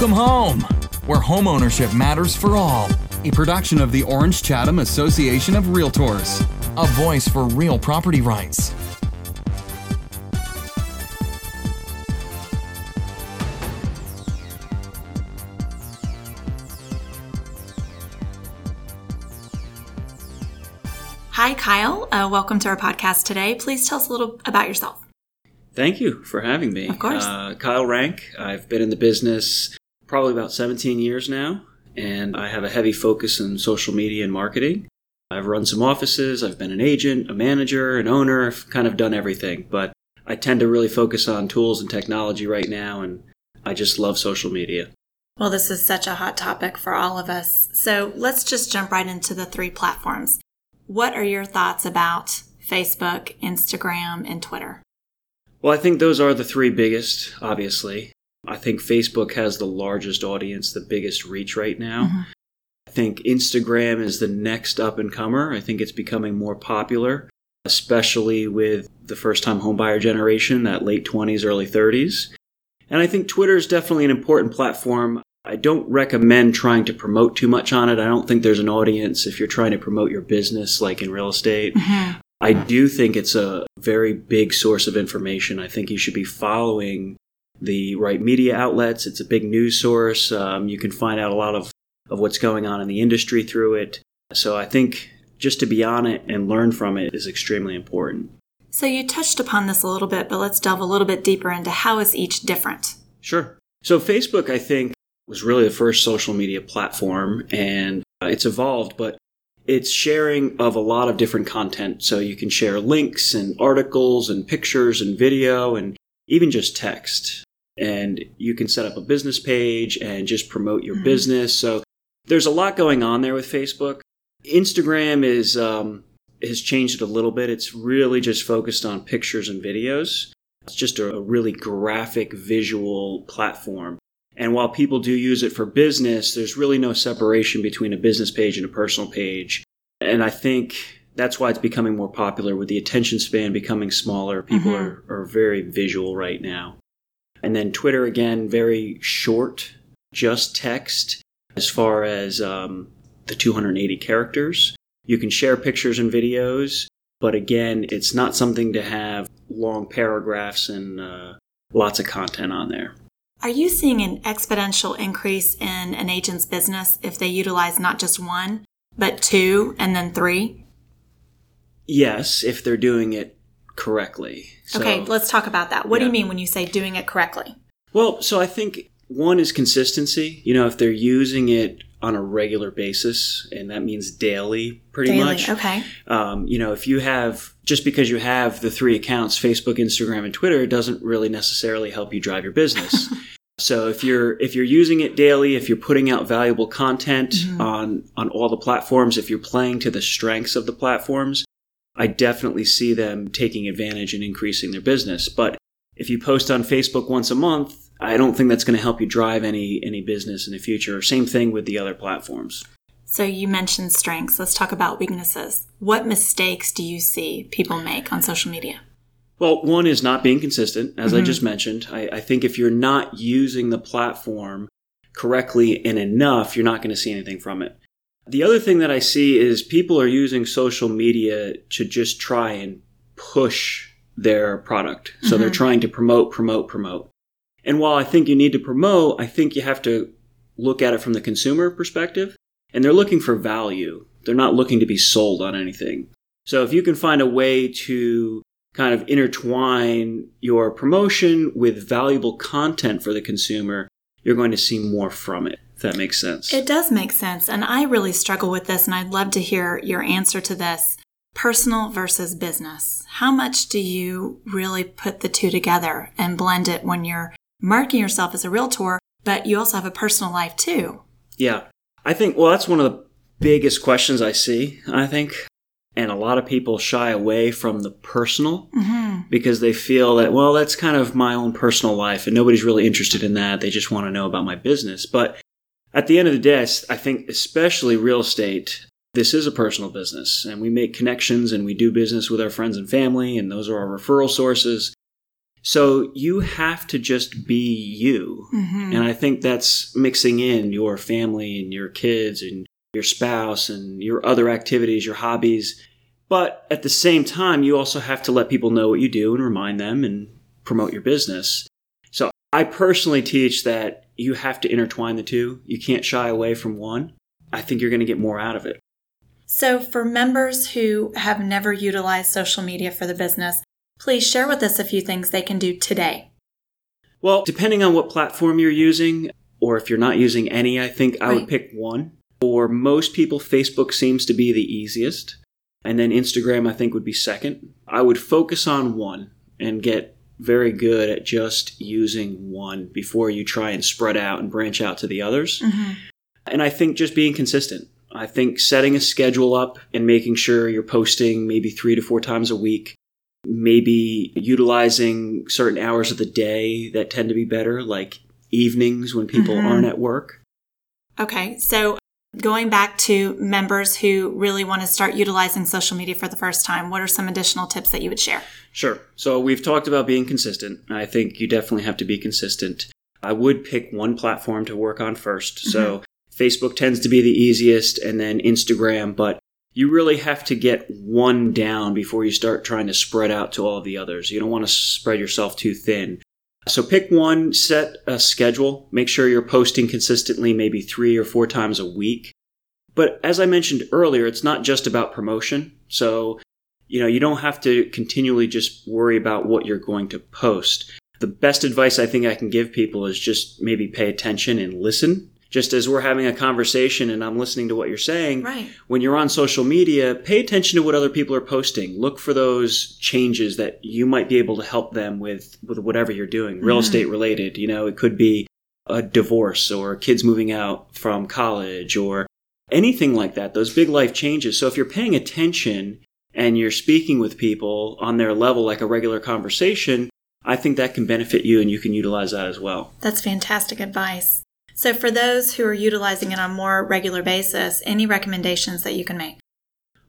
Welcome home, where homeownership matters for all. A production of the Orange Chatham Association of Realtors, a voice for real property rights. Hi, Kyle. Uh, welcome to our podcast today. Please tell us a little about yourself. Thank you for having me. Of course. Uh, Kyle Rank. I've been in the business probably about 17 years now, and I have a heavy focus in social media and marketing. I've run some offices, I've been an agent, a manager, an owner, I've kind of done everything, but I tend to really focus on tools and technology right now, and I just love social media. Well, this is such a hot topic for all of us. So let's just jump right into the three platforms. What are your thoughts about Facebook, Instagram, and Twitter? Well, I think those are the three biggest, obviously. I think Facebook has the largest audience, the biggest reach right now. Mm-hmm. I think Instagram is the next up and comer. I think it's becoming more popular, especially with the first time homebuyer generation, that late 20s, early 30s. And I think Twitter is definitely an important platform. I don't recommend trying to promote too much on it. I don't think there's an audience if you're trying to promote your business, like in real estate. Mm-hmm. I do think it's a very big source of information. I think you should be following the right media outlets. It's a big news source. Um, you can find out a lot of, of what's going on in the industry through it. So I think just to be on it and learn from it is extremely important. So you touched upon this a little bit, but let's delve a little bit deeper into how is each different? Sure. So Facebook, I think, was really the first social media platform and uh, it's evolved, but it's sharing of a lot of different content. So you can share links and articles and pictures and video and even just text. And you can set up a business page and just promote your Mhm. business. So there's a lot going on there with Facebook. Instagram is um, has changed it a little bit. It's really just focused on pictures and videos. It's just a, a really graphic visual platform. And while people do use it for business, there's really no separation between a business page and a personal page. And I think that's why it's becoming more popular with the attention span becoming smaller. People Mhm. are, are very visual right now. And then Twitter, again, very short, just text as far as um, the 280 characters. You can share pictures and videos, but again, it's not something to have long paragraphs and uh, lots of content on there. Are you seeing an exponential increase in an agent's business if they utilize not just one, but two and then three? Yes, if they're doing it correctly. So- okay, let's talk about that. What do you mean when you say doing it correctly? Well, so I think one is consistency. You know, if they're using it on a regular basis, and that means daily, pretty Daily. much. Okay. Um, you know, if you have just because you have the three accounts, Facebook, Instagram, and Twitter, it doesn't really necessarily help you drive your business. so if you're if you're using it daily, if you're putting out valuable content Mhm. on on all the platforms, if you're playing to the strengths of the platforms, I definitely see them taking advantage and increasing their business. But if you post on Facebook once a month, I don't think that's going to help you drive any any business in the future. Same thing with the other platforms. So you mentioned strengths. Let's talk about weaknesses. What mistakes do you see people make on social media? Well, one is not being consistent, as I Mhm. just mentioned. I, I think if you're not using the platform correctly and enough, you're not going to see anything from it. The other thing that I see is people are using social media to just try and push their product. So they're Mhm. trying to promote, promote, promote. And while I think you need to promote, I think you have to look at it from the consumer perspective. And they're looking for value. They're not looking to be sold on anything. So if you can find a way to kind of intertwine your promotion with valuable content for the consumer, you're going to see more from it, if that makes sense. It does make sense. And I really struggle with this, and I'd love to hear your answer to this personal versus business. How much do you really put the two together and blend it when you're marketing yourself as a realtor, but you also have a personal life too? Yeah. I think, well, that's one of the biggest questions I see, I think. And a lot of people shy away from the personal Mm-hmm. because they feel that, well, that's kind of my own personal life and nobody's really interested in that. They just want to know about my business. But at the end of the day, I think, especially real estate, this is a personal business and we make connections and we do business with our friends and family, and those are our referral sources. So you have to just be you. Mm-hmm. And I think that's mixing in your family and your kids and your spouse and your other activities, your hobbies. But at the same time, you also have to let people know what you do and remind them and promote your business. So I personally teach that you have to intertwine the two. You can't shy away from one. I think you're going to get more out of it. So, for members who have never utilized social media for the business, please share with us a few things they can do today. Well, depending on what platform you're using, or if you're not using any, I think I Right. would pick one. For most people, Facebook seems to be the easiest. And then Instagram, I think, would be second. I would focus on one and get very good at just using one before you try and spread out and branch out to the others. And I think just being consistent. I think setting a schedule up and making sure you're posting maybe three to four times a week, maybe utilizing certain hours of the day that tend to be better, like evenings when people Mhm. aren't at work. Okay, so going back to members who really want to start utilizing social media for the first time, what are some additional tips that you would share? Sure. So we've talked about being consistent. I think you definitely have to be consistent. I would pick one platform to work on 1st mm-hmm. So Facebook tends to be the easiest and then Instagram, but you really have to get one down before you start trying to spread out to all of the others. You don't want to spread yourself too thin. So pick one, set a schedule, make sure you're posting consistently, maybe three or four times a week. But as I mentioned earlier, it's not just about promotion. So, you know, you don't have to continually just worry about what you're going to post. The best advice I think I can give people is just maybe pay attention and listen. Just as we're having a conversation and I'm listening to what you're saying, Right. when you're on social media, pay attention to what other people are posting. Look for those changes that you might be able to help them with with whatever you're doing, real Mhm. estate related. You know, it could be a divorce or kids moving out from college or anything like that. Those big life changes. So if you're paying attention and you're speaking with people on their level like a regular conversation, I think that can benefit you and you can utilize that as well. That's fantastic advice. So, for those who are utilizing it on a more regular basis, any recommendations that you can make?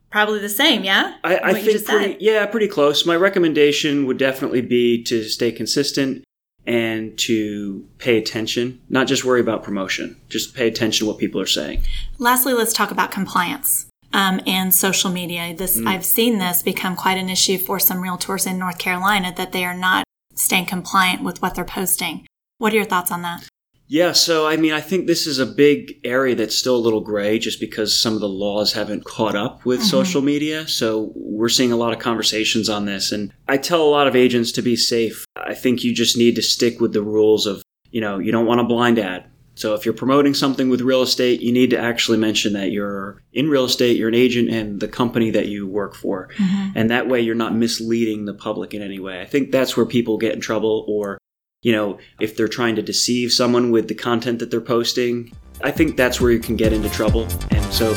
Probably the same, yeah? I, I think pretty, yeah, pretty close. My recommendation would definitely be to stay consistent and to pay attention, not just worry about promotion. Just pay attention to what people are saying. Lastly, let's talk about compliance um, and social media. This Mm. I've seen this become quite an issue for some realtors in North Carolina that they are not staying compliant with what they're posting. What are your thoughts on that? Yeah, so I mean, I think this is a big area that's still a little gray just because some of the laws haven't caught up with Mhm. social media. So we're seeing a lot of conversations on this. And I tell a lot of agents to be safe. I think you just need to stick with the rules of, you know, you don't want a blind ad. So if you're promoting something with real estate, you need to actually mention that you're in real estate, you're an agent and the company that you work for. And that way you're not misleading the public in any way. I think that's where people get in trouble or you know, if they're trying to deceive someone with the content that they're posting, I think that's where you can get into trouble. And so,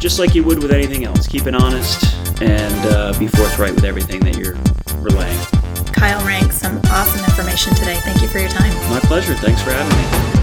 just like you would with anything else, keep it honest and uh, be forthright with everything that you're relaying. Kyle Rank, some awesome information today. Thank you for your time. My pleasure. Thanks for having me.